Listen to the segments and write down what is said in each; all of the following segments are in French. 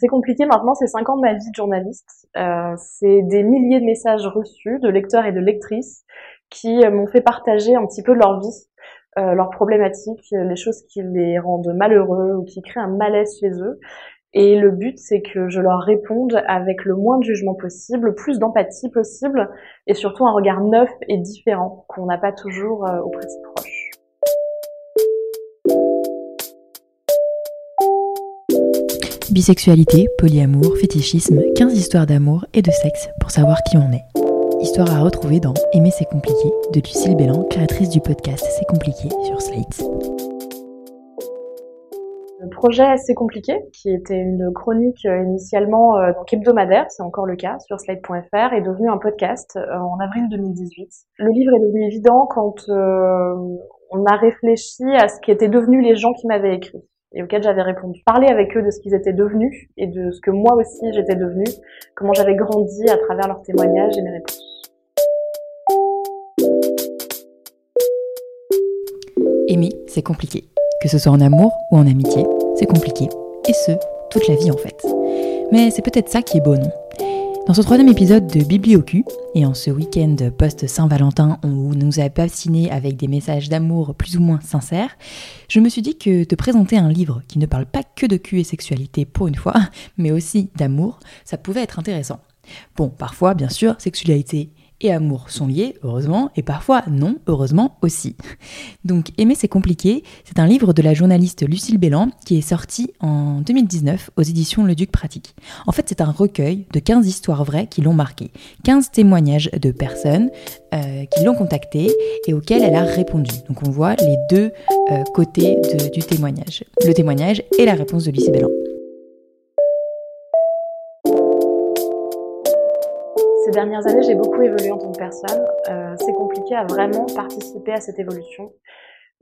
C'est compliqué maintenant, c'est cinq ans de ma vie de journaliste. Euh, c'est des milliers de messages reçus de lecteurs et de lectrices qui m'ont fait partager un petit peu leur vie, euh, leurs problématiques, les choses qui les rendent malheureux ou qui créent un malaise chez eux. Et le but, c'est que je leur réponde avec le moins de jugement possible, plus d'empathie possible, et surtout un regard neuf et différent qu'on n'a pas toujours euh, auprès de ses proches. Bisexualité, polyamour, fétichisme, 15 histoires d'amour et de sexe pour savoir qui on est. Histoire à retrouver dans Aimer c'est compliqué de Lucille Bélan, créatrice du podcast C'est compliqué sur Slate projet assez compliqué, qui était une chronique euh, initialement euh, hebdomadaire, c'est encore le cas, sur slide.fr, est devenu un podcast euh, en avril 2018. Le livre est devenu évident quand on a réfléchi à ce qui étaient devenus les gens qui m'avaient écrit et auxquels j'avais répondu. Parler avec eux de ce qu'ils étaient devenus et de ce que moi aussi j'étais devenue, comment j'avais grandi à travers leurs témoignages et mes réponses. Aimer, c'est compliqué. Que ce soit en amour ou en amitié, c'est compliqué. Et ce, toute la vie en fait. Mais c'est peut-être ça qui est beau, non? Dans ce troisième épisode de Bibliocu, et en ce week-end post-Saint-Valentin où on nous a fascinés avec des messages d'amour plus ou moins sincères, je me suis dit que te présenter un livre qui ne parle pas que de cul et sexualité pour une fois, mais aussi d'amour, ça pouvait être intéressant. Bon, parfois, bien sûr, sexualité et amour sont liés, heureusement, et parfois non, heureusement aussi. Donc Aimer c'est compliqué, c'est un livre de la journaliste Lucille Bélan qui est sorti en 2019 aux éditions Le Duc Pratique. En fait c'est un recueil de 15 histoires vraies qui l'ont marqué, 15 témoignages de personnes euh, qui l'ont contactée et auxquelles elle a répondu. Donc on voit les deux euh, côtés du témoignage, le témoignage et la réponse de Lucille Bélan. Ces dernières années, j'ai beaucoup évolué en tant que personne. Euh, c'est compliqué à vraiment participer à cette évolution.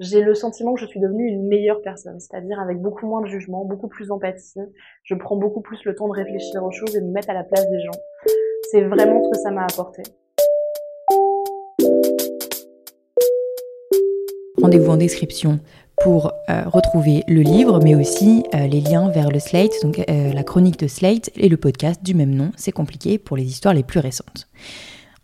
J'ai le sentiment que je suis devenue une meilleure personne, c'est-à-dire avec beaucoup moins de jugement, beaucoup plus d'empathie. Je prends beaucoup plus le temps de réfléchir aux choses et de me mettre à la place des gens. C'est vraiment ce que ça m'a apporté. Rendez-vous en description pour euh, retrouver le livre, mais aussi euh, les liens vers le Slate, donc euh, la chronique de Slate et le podcast du même nom. C'est compliqué pour les histoires les plus récentes.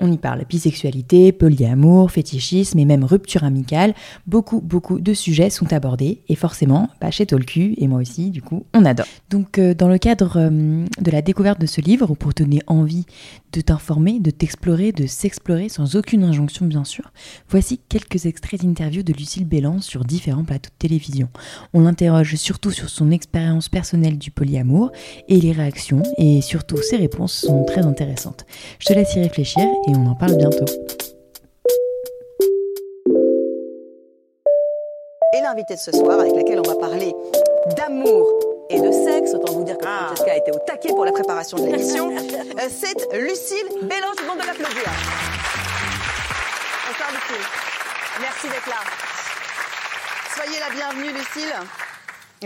On y parle bisexualité, polyamour, fétichisme et même rupture amicale. Beaucoup, beaucoup de sujets sont abordés et forcément, bah, chez Tolku et moi aussi, du coup, on adore. Donc, euh, dans le cadre euh, de la découverte de ce livre, ou pour donner envie de t'informer, de t'explorer, de s'explorer sans aucune injonction, bien sûr, voici quelques extraits d'interviews de Lucille Bélan sur différents plateaux de télévision. On l'interroge surtout sur son expérience personnelle du polyamour et les réactions, et surtout ses réponses sont très intéressantes. Je te laisse y réfléchir et on en parle bientôt. Et l'invité de ce soir, avec laquelle on va parler d'amour et de sexe, autant vous dire que ah. Francesca a été au taquet pour la préparation de l'émission, euh, c'est Lucille Bélange, du monde de l'applaudir. Bonsoir Lucille. Merci d'être là. Soyez la bienvenue Lucille.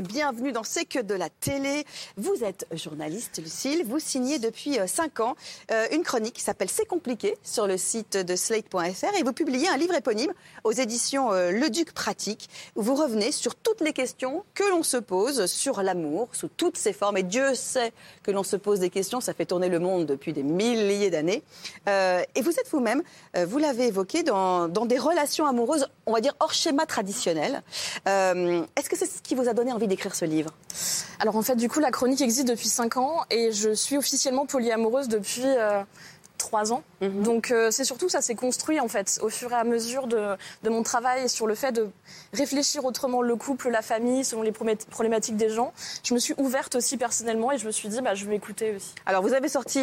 Bienvenue dans C'est que de la télé. Vous êtes journaliste, Lucille. Vous signez depuis 5 euh, ans euh, une chronique qui s'appelle C'est compliqué sur le site de slate.fr et vous publiez un livre éponyme aux éditions euh, Le Duc Pratique où vous revenez sur toutes les questions que l'on se pose sur l'amour sous toutes ses formes. Et Dieu sait que l'on se pose des questions, ça fait tourner le monde depuis des milliers d'années. et vous êtes vous-même, vous l'avez évoqué, dans, dans, des relations amoureuses, on va dire hors schéma traditionnel. Est-ce que c'est ce qui vous a donné envie d'écrire ce livre Alors en fait, du coup, la chronique existe depuis 5 ans et je suis officiellement polyamoureuse depuis euh, trois 3 ans. Mhm. Donc euh, c'est surtout ça s'est construit en fait au fur et à mesure de, de, mon travail sur le fait de réfléchir autrement le couple, la famille, selon les problématiques des gens. Je me suis ouverte aussi personnellement et je me suis dit bah je vais écouter aussi. Alors vous avez sorti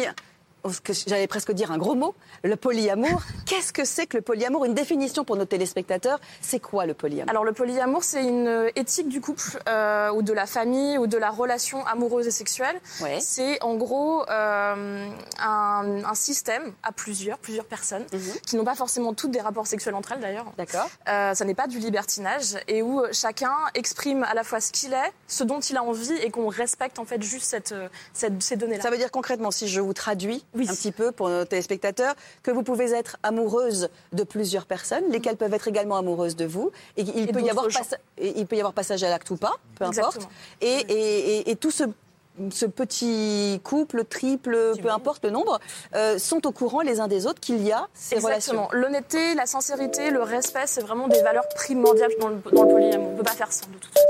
j'allais presque dire un gros mot, le polyamour. Qu'est-ce que c'est que le polyamour? Une définition pour nos téléspectateurs, c'est quoi le polyamour? Alors le polyamour, c'est une éthique du couple euh, ou de la famille ou de la relation amoureuse et sexuelle. C'est en gros euh, un, système à plusieurs, plusieurs personnes, mhm. qui n'ont pas forcément toutes des rapports sexuels entre elles d'ailleurs. D'accord. Euh, ça n'est pas du libertinage et où chacun exprime à la fois ce qu'il est, ce dont il a envie et qu'on respecte en fait juste cette, cette ces données-là. Ça veut dire concrètement, si je vous traduis, un petit peu pour nos téléspectateurs, que vous pouvez être amoureuse de plusieurs personnes, lesquelles peuvent être également amoureuses de vous. Et il, peut, y avoir il peut y avoir passage à l'acte ou pas, peu importe. Et, et, et, tout se ce petit couple, triple, peu importe le nombre, euh, sont au courant les uns des autres qu'il y a ces Exactement. relations. L'honnêteté, la sincérité, le respect, c'est vraiment des valeurs primordiales dans le, dans le polyamour. On ne peut pas faire sans, de toute façon.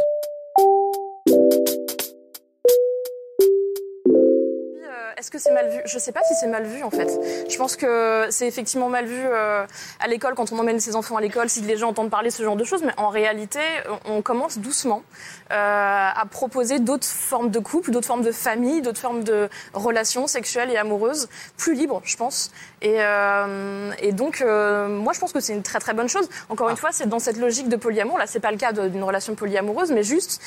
Est-ce que c'est mal vu? Je sais pas si c'est mal vu en fait. Je pense que c'est effectivement mal vu euh, à l'école quand on emmène ses enfants à l'école, si les gens entendent parler ce genre de choses. Mais en réalité, on commence doucement euh, à proposer d'autres formes de couple, d'autres formes de famille, d'autres formes de relations sexuelles et amoureuses plus libres, je pense. Et, euh, et donc, moi, je pense que c'est une très très bonne chose. Encore une fois, c'est dans cette logique de polyamour. Là, c'est pas le cas d'une relation polyamoureuse, mais juste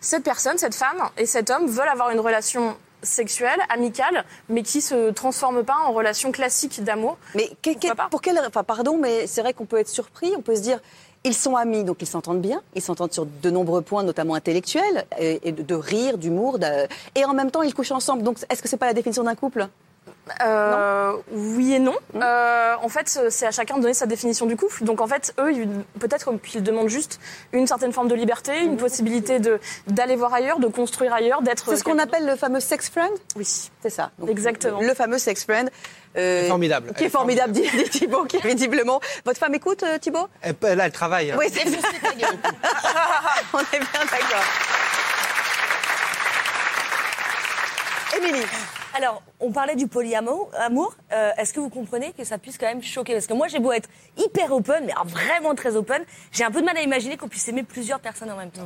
cette personne, cette femme et cet homme veulent avoir une relation sexuelle, amicale, mais qui se transforme pas en relation classique d'amour. Mais que- que- pour quelle enfin, pardon, mais c'est vrai qu'on peut être surpris, on peut se dire. Ils sont amis, donc ils s'entendent bien. Ils s'entendent sur de nombreux points, notamment intellectuels, et, et de, de rire, d'humour. Et en même temps, ils couchent ensemble. Donc, est-ce que c'est pas la définition d'un couple? Euh, oui et non. Euh, en fait, c'est à chacun de donner sa définition du couple. Donc en fait, eux, peut-être qu'ils demandent juste une certaine forme de liberté, une possibilité de d'aller voir ailleurs, de construire ailleurs, d'être. C'est ce qu'on appelle le fameux sex friend? Oui. C'est ça. Donc, Exactement. Le fameux sex friend. euh, formidable. Qui est est formidable, dit, dit Thibault, qui visiblement. Votre femme écoute, euh, Thibault Elle, là, elle travaille. hein. Oui, c'est On est bien d'accord. Émilie, Alors, on parlait du polyamour. amour. Euh, Est-ce que vous comprenez que ça puisse quand même choquer? Parce que moi, j'ai beau être hyper open, mais vraiment très open, j'ai un peu de mal à imaginer qu'on puisse aimer plusieurs personnes en même temps.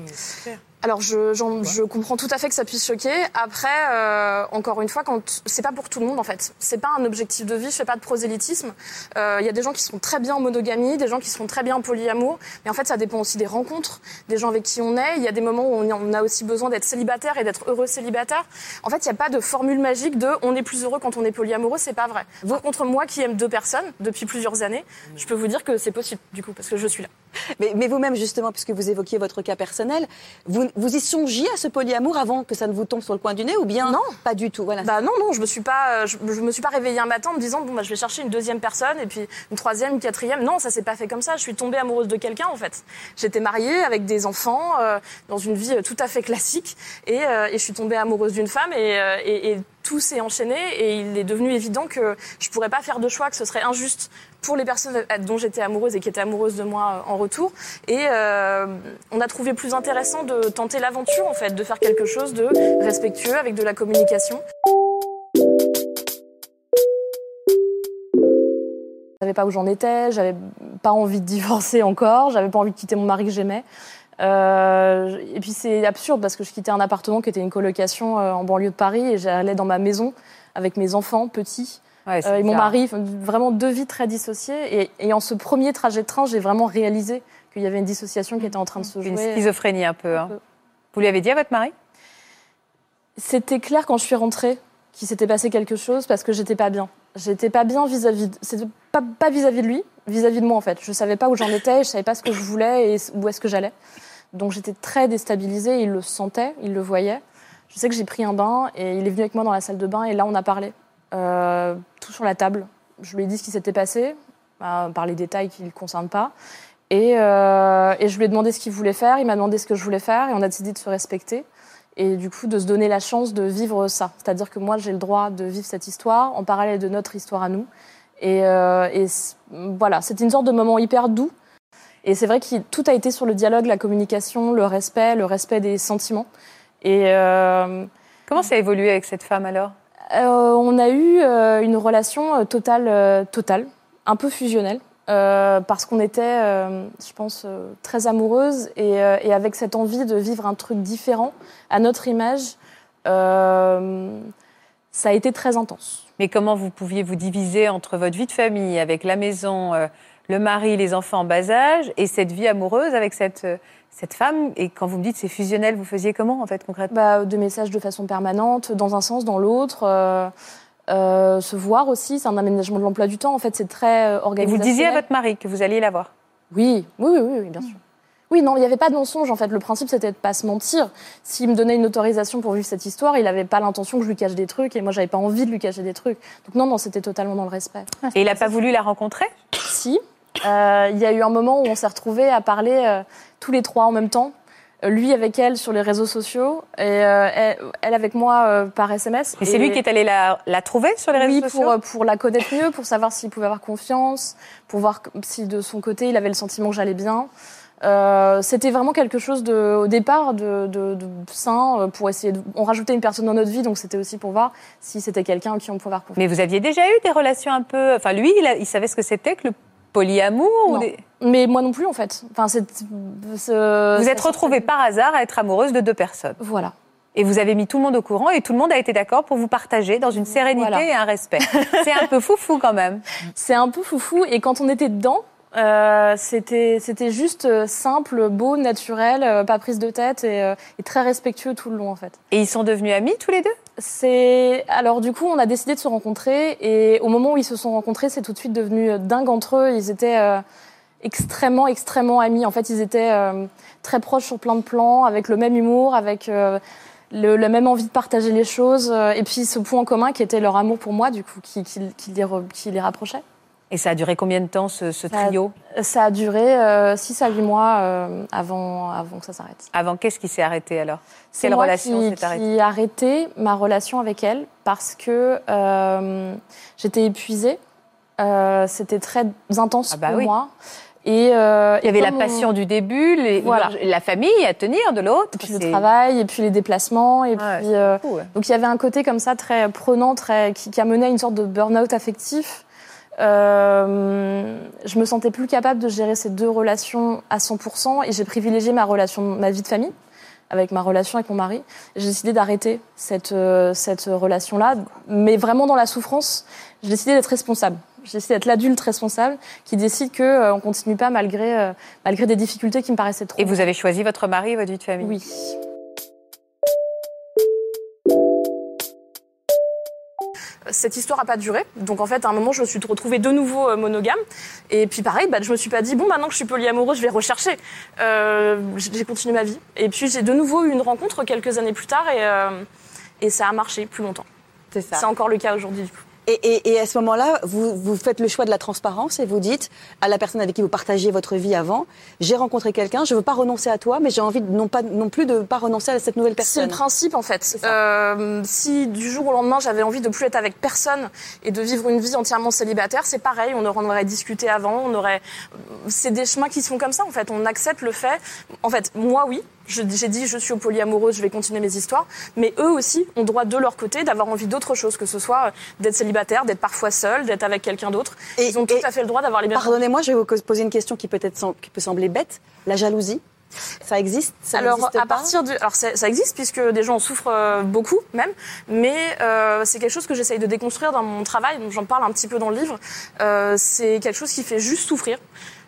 Alors je, j'en- je comprends tout à fait que ça puisse choquer. Après, euh, encore une fois, quand c'est pas pour tout le monde en fait. C'est pas un objectif de vie. Je fais pas de prosélytisme. Euh, Il y a des gens qui sont très bien en monogamie, des gens qui sont très bien en polyamour. Mais en fait, ça dépend aussi des rencontres, des gens avec qui on est. Il y a des moments où on a aussi besoin d'être célibataire et d'être heureux célibataire. En fait, il n'y a pas de formule magique de on est plus heureux quand on est polyamoureux. C'est pas vrai. Par contre, moi qui aime deux personnes depuis plusieurs années, je peux vous dire que c'est possible du coup parce que je suis là. mais, mais vous-même, justement, puisque vous évoquiez votre cas personnel, vous, vous y songiez à ce polyamour avant que ça ne vous tombe sur le coin du nez ou bien Non. Pas du tout. Voilà. Bah non, non, je me suis pas, euh, je, je me suis pas réveillée un matin en me disant bon bah je vais chercher une deuxième personne et puis une troisième, une quatrième. Non, ça s'est pas fait comme ça. Je suis tombée amoureuse de quelqu'un en fait. J'étais mariée avec des enfants euh, dans une vie euh, tout à fait classique et, euh, et je suis tombée amoureuse d'une femme et, euh, et, et tout s'est enchaîné et il est devenu évident que je pourrais pas faire de choix, que ce serait injuste pour les personnes dont j'étais amoureuse et qui étaient amoureuses de moi euh, en retour. Et euh, on a trouvé plus intéressant de tenter l'aventure en fait, de faire quelque chose de respectueux avec de la communication. Je savais pas où j'en étais, j'avais pas envie de divorcer encore, j'avais pas envie de quitter mon mari que j'aimais. Euh, et puis c'est absurde parce que je quittais un appartement qui était une colocation euh, en banlieue de Paris et j'allais dans ma maison avec mes enfants petits Ouais, euh, et mon mari, vraiment deux vies très dissociées. Et, et en ce premier trajet de train, j'ai vraiment réalisé qu'il y avait une dissociation qui était en train de se jouer. Une schizophrénie un peu. hein. peu. Vous lui avez dit à votre mari? C'était clair quand je suis rentrée qu'il s'était passé quelque chose parce que j'étais pas bien. J'étais pas bien vis-à-vis. de- C'était pas pas vis-à-vis de lui, vis-à-vis de moi en fait. Je savais pas où j'en étais, je savais pas ce que je voulais et où est-ce que j'allais. Donc j'étais très déstabilisée. Il le sentait, il le voyait. Je sais que j'ai pris un bain et il est venu avec moi dans la salle de bain et là on a parlé, Euh, tout sur la table. Je lui ai dit ce qui s'était passé, euh, par les détails qui ne le concernent pas. Et, euh, et je lui ai demandé ce qu'il voulait faire, il m'a demandé ce que je voulais faire et on a décidé de se respecter et du coup de se donner la chance de vivre ça. C'est-à-dire que moi j'ai le droit de vivre cette histoire en parallèle de notre histoire à nous. Et, euh, et voilà, c'était une sorte de moment hyper doux. Et c'est vrai que tout a été sur le dialogue, la communication, le respect, le respect des sentiments. Et euh, Comment ça a évolué avec cette femme alors? Euh, on a eu euh, une relation totale, totale, un peu fusionnelle, parce qu'on était, je pense, très amoureuses et, et avec cette envie de vivre un truc différent à notre image. ça a été très intense. Mais comment vous pouviez vous diviser entre votre vie de famille avec la maison, le mari, les enfants en bas âge et cette vie amoureuse avec cette, euh, cette femme Et quand vous me dites c'est fusionnel, vous faisiez comment en fait concrètement? Bah, de messages de façon permanente, dans un sens, dans l'autre. euh, euh, se voir aussi, c'est un aménagement de l'emploi du temps. En fait, c'est très euh, Et vous disiez à votre mari que vous alliez la voir? Oui, oui, oui, oui, oui, bien sûr. Oui, non, il n'y avait pas de mensonge. En fait, le principe, c'était de pas se mentir. S'il me donnait une autorisation pour vivre cette histoire, il n'avait pas l'intention que je lui cache des trucs, et moi, j'avais pas envie de lui cacher des trucs. Donc non, non, c'était totalement dans le respect. Et il n'a pas voulu la rencontrer? Si, euh, il y a eu un moment où on s'est retrouvés à parler euh, tous les trois en même temps. lui avec elle sur les réseaux sociaux et euh, elle, elle avec moi euh, par SMS. Et c'est lui qui est allé la, la trouver sur les réseaux oui, sociaux pour, euh, pour la connaître mieux, pour savoir s'il pouvait avoir confiance, pour voir si de son côté il avait le sentiment que j'allais bien. Euh, c'était vraiment quelque chose de, au départ de, de, de sain euh, pour essayer. De, on rajoutait une personne dans notre vie, donc c'était aussi pour voir si c'était quelqu'un en qui on pouvait avoir confiance. Mais vous aviez déjà eu des relations un peu. Enfin, lui, il, a- il savait ce que c'était que le polyamour ou des- Mais moi non plus en fait. Enfin, Vous êtes retrouvée par hasard à être amoureuse de deux personnes. Voilà. Et vous avez mis tout le monde au courant et tout le monde a été d'accord pour vous partager dans une sérénité Voilà. et un respect. C'est un peu foufou quand même. C'est un peu foufou et quand on était dedans, euh, c'était c'était juste euh, simple, beau, naturel, euh, pas prise de tête et, et très respectueux tout le long en fait. Et ils sont devenus amis tous les deux? C'est alors du coup on a décidé de se rencontrer et au moment où ils se sont rencontrés, c'est tout de suite devenu euh, dingue entre eux. Ils étaient euh, extrêmement extrêmement amis. En fait, ils étaient euh, très proches sur plein de plans, avec le même humour, avec le, la même envie de partager les choses et puis ce point commun qui était leur amour pour moi du coup qui, les, qui les rapprochait. Et ça a duré combien de temps ce, ce Ça a- trio Ça a duré 6 à 8 mois euh, avant, avant que ça s'arrête. Avant, qu'est-ce qui s'est arrêté alors? C'est Quelle moi relation qui, s'est arrêtée? qui ai arrêté ma relation avec elle parce que euh, j'étais épuisée. Euh, C'était très intense Ah bah pour oui. moi. Et, euh, Il y avait la passion du début, les- Voilà. la famille à tenir de l'autre. puis le travail, et puis les déplacements, et puis euh, donc il y avait un côté comme ça très prenant, très qui, qui a mené à une sorte de burn-out affectif. Euh, je me sentais plus capable de gérer ces deux relations à 100% et j'ai privilégié ma relation, ma vie de famille avec ma relation avec mon mari. J'ai décidé d'arrêter cette, euh, cette relation-là, mais vraiment dans la souffrance. J'ai décidé d'être responsable. J'ai décidé d'être l'adulte responsable qui décide que euh, on continue pas malgré euh, malgré des difficultés qui me paraissaient trop. Et vous avez choisi votre mari et votre vie de famille? Oui. Cette histoire n'a pas duré. Donc en fait, à un moment, je me suis retrouvée de nouveau euh, monogame. Et puis pareil, bah, je me suis pas dit, bon, maintenant que je suis polyamoureuse, je vais rechercher. Euh, j'ai continué ma vie. Et puis j'ai de nouveau eu une rencontre quelques années plus tard et, euh, et ça a marché plus longtemps. C'est ça. C'est encore le cas aujourd'hui. Et, et- et à ce moment-là, vous, vous faites le choix de la transparence et vous dites à la personne avec qui vous partagiez votre vie avant, j'ai rencontré quelqu'un, je veux pas renoncer à toi, mais j'ai envie de- non, pas, non plus de pas renoncer à cette nouvelle C'est le personne. principe en fait. Euh, si du jour au lendemain j'avais envie de plus être avec personne et de vivre une vie entièrement célibataire, c'est pareil. On aurait, discuté avant, on aurait. C'est des chemins qui se font comme ça en fait. On accepte le fait. En fait, moi oui, j'ai dit je suis au polyamoureux, je vais continuer mes histoires. Mais eux aussi ont droit de leur côté d'avoir envie d'autre chose, que ce soit d'être célibataire, d'être parfois seul, d'être avec quelqu'un d'autre. Et- Ils ont tout à fait le droit d'avoir les mêmes. Pardonnez-moi, je vais vous poser une question qui peut être qui peut sembler bête. La jalousie, ça existe Ça alors à pas partir du, alors ça, ça existe puisque des gens en souffrent euh, beaucoup même, mais euh, c'est quelque chose que j'essaye de déconstruire dans mon travail. Donc j'en parle un petit peu dans le livre. Euh, c'est quelque chose qui fait juste souffrir.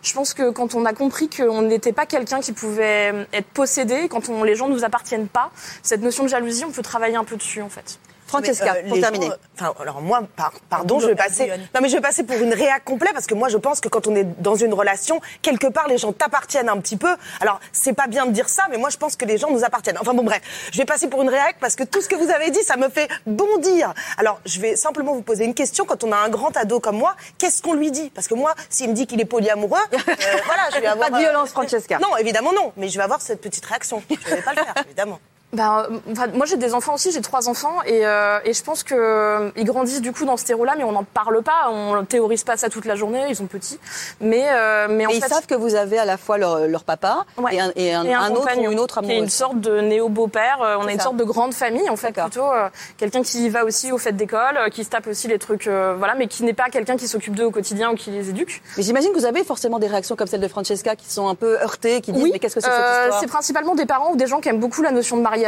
Je pense que quand on a compris qu'on n'était pas quelqu'un qui pouvait être possédé, quand on, les gens nous appartiennent pas, cette notion de jalousie, on peut travailler un peu dessus en fait. Francesca, Mais, euh, pour terminer. gens, euh, Enfin, alors moi, par- pardon, je vais passer. Non, mais je vais passer pour une réac complet parce que moi, je pense que quand on est dans une relation, quelque part, les gens t'appartiennent un petit peu. Alors, c'est pas bien de dire ça, mais moi, je pense que les gens nous appartiennent. Enfin bon, bref, je vais passer pour une réac parce que tout ce que vous avez dit, ça me fait bondir. Alors, je vais simplement vous poser une question. Quand on a un grand ado comme moi, qu'est-ce qu'on lui dit? Parce que moi, s'il me dit qu'il est polyamoureux, euh, voilà, je vais avoir. Pas de violence, Francesca. Non, évidemment non, mais je vais avoir cette petite réaction. Je vais pas le faire, évidemment. Ben, moi j'ai des enfants aussi, j'ai trois enfants et, euh, et je pense que euh, grandissent du coup dans ce terreau-là, mais on n'en parle pas, on théorise pas ça toute la journée, ils sont petits, mais euh, mais en ils fait savent que vous avez à la fois leur, leur papa Ouais. et un, et un- et un, un autre ou une autre qui est amoureuse. une sorte de néo beau-père. euh, on a une ça. sorte de grande famille en fait, plutôt quelqu'un qui va aussi aux fêtes d'école, qui se tape aussi les trucs, voilà, mais qui n'est pas quelqu'un qui s'occupe d'eux au quotidien ou qui les éduque. Mais j'imagine que vous avez forcément des réactions comme celle de Francesca qui sont un peu heurtées, qui disent mais qu'est-ce que c'est cette histoire? c'est principalement des parents ou des gens qui aiment beaucoup la notion de mariage.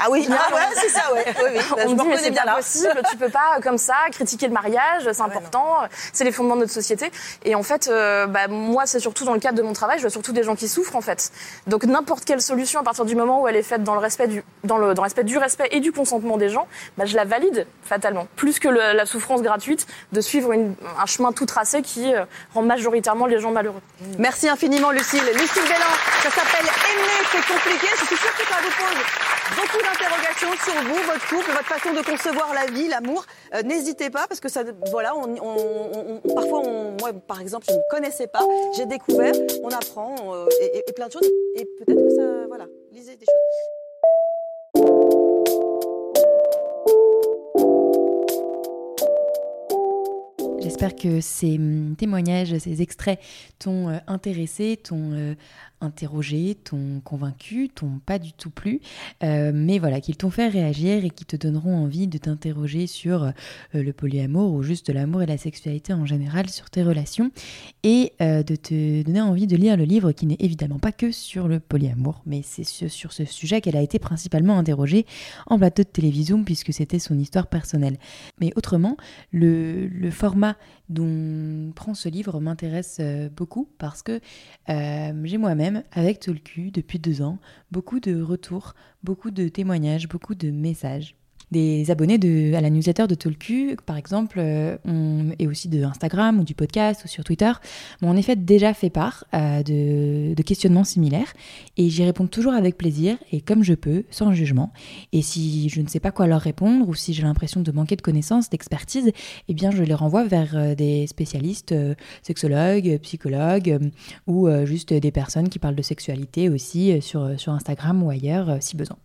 Ah oui, ah ouais, c'est ça, ouais. Oui, oui. on je me dit mais c'est bien pas là. possible, tu peux pas comme ça critiquer le mariage, c'est important, c'est les fondements de notre société. Et en fait, euh, bah, moi c'est surtout dans le cadre de mon travail, je vois surtout des gens qui souffrent en fait. Donc n'importe quelle solution à partir du moment où elle est faite dans le respect du, dans le, dans le respect du respect et du consentement des gens, bah, je la valide fatalement. Plus que le- la souffrance gratuite de suivre une- un chemin tout tracé qui euh, rend majoritairement les gens malheureux. Merci infiniment, Lucille. Lucille Bélan, ça s'appelle Aimer, c'est compliqué. Je suis sûre que ça vous pose beaucoup d'interrogations sur vous, votre couple, votre façon de concevoir la vie, l'amour. Euh, N'hésitez pas, parce que ça, voilà, on, parfois, moi, par exemple, je ne connaissais pas, j'ai découvert, on apprend euh, et, et- plein de choses. Et peut-être que ça, voilà. Lisez des choses. J'espère que ces hum, témoignages, ces extraits t'ont euh, intéressé, t'ont interrogé, t'ont convaincu, t'ont pas du tout plu, euh, mais voilà, qu'ils t'ont fait réagir et qui te donneront envie de t'interroger sur euh, le polyamour ou juste l'amour et la sexualité en général, sur tes relations, et euh, de te donner envie de lire le livre qui n'est évidemment pas que sur le polyamour, mais c'est sur, ce sujet qu'elle a été principalement interrogée en plateau de télévision puisque c'était son histoire personnelle. Mais autrement, le, format dont prend ce livre m'intéresse beaucoup parce que j'ai moi-même, avec Tolku, depuis deux ans, beaucoup de retours, beaucoup de témoignages, beaucoup de messages des abonnés de, à la newsletter de Tolku, par exemple, euh, et aussi de Instagram ou du podcast ou sur Twitter, m'ont en effet déjà fait part euh, de, de questionnements similaires et j'y réponds toujours avec plaisir et comme je peux, sans jugement. Et si je ne sais pas quoi leur répondre ou si j'ai l'impression de manquer de connaissances, d'expertise, eh bien je les renvoie vers euh, des spécialistes, euh, sexologues, psychologues euh, ou euh, juste des personnes qui parlent de sexualité aussi euh, sur, sur Instagram ou ailleurs euh, si besoin.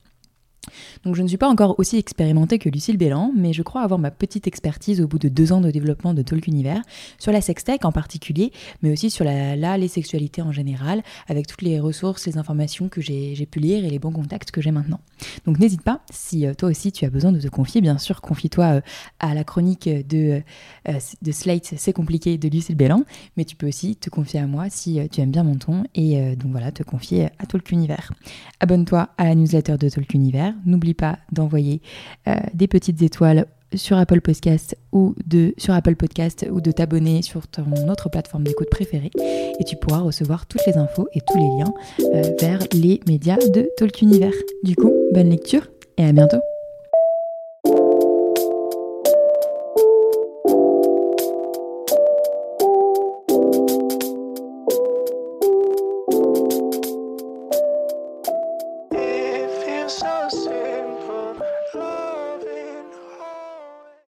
Donc je ne suis pas encore aussi expérimentée que Lucille Bélan, mais je crois avoir ma petite expertise au bout de deux ans de développement de Talk Univers, sur la sextech en particulier, mais aussi sur la, la- les sexualités en général, avec toutes les ressources, les informations que j'ai pu lire et les bons contacts que j'ai maintenant. Donc n'hésite pas, si euh, toi aussi tu as besoin de te confier, bien sûr, confie-toi euh, à la chronique de, euh, de Slate, c'est compliqué, de Lucille Bélan, mais tu peux aussi te confier à moi si tu aimes bien mon ton, et donc voilà, te confier à Talk Univers. Abonne-toi à la newsletter de Talk Univers. N'oublie pas d'envoyer euh, des petites étoiles sur Apple Podcast ou de sur Apple ou de t'abonner sur ton autre plateforme d'écoute préférée et tu pourras recevoir toutes les infos et tous les liens euh, vers les médias de Talk Univers. Du coup, bonne lecture et à bientôt.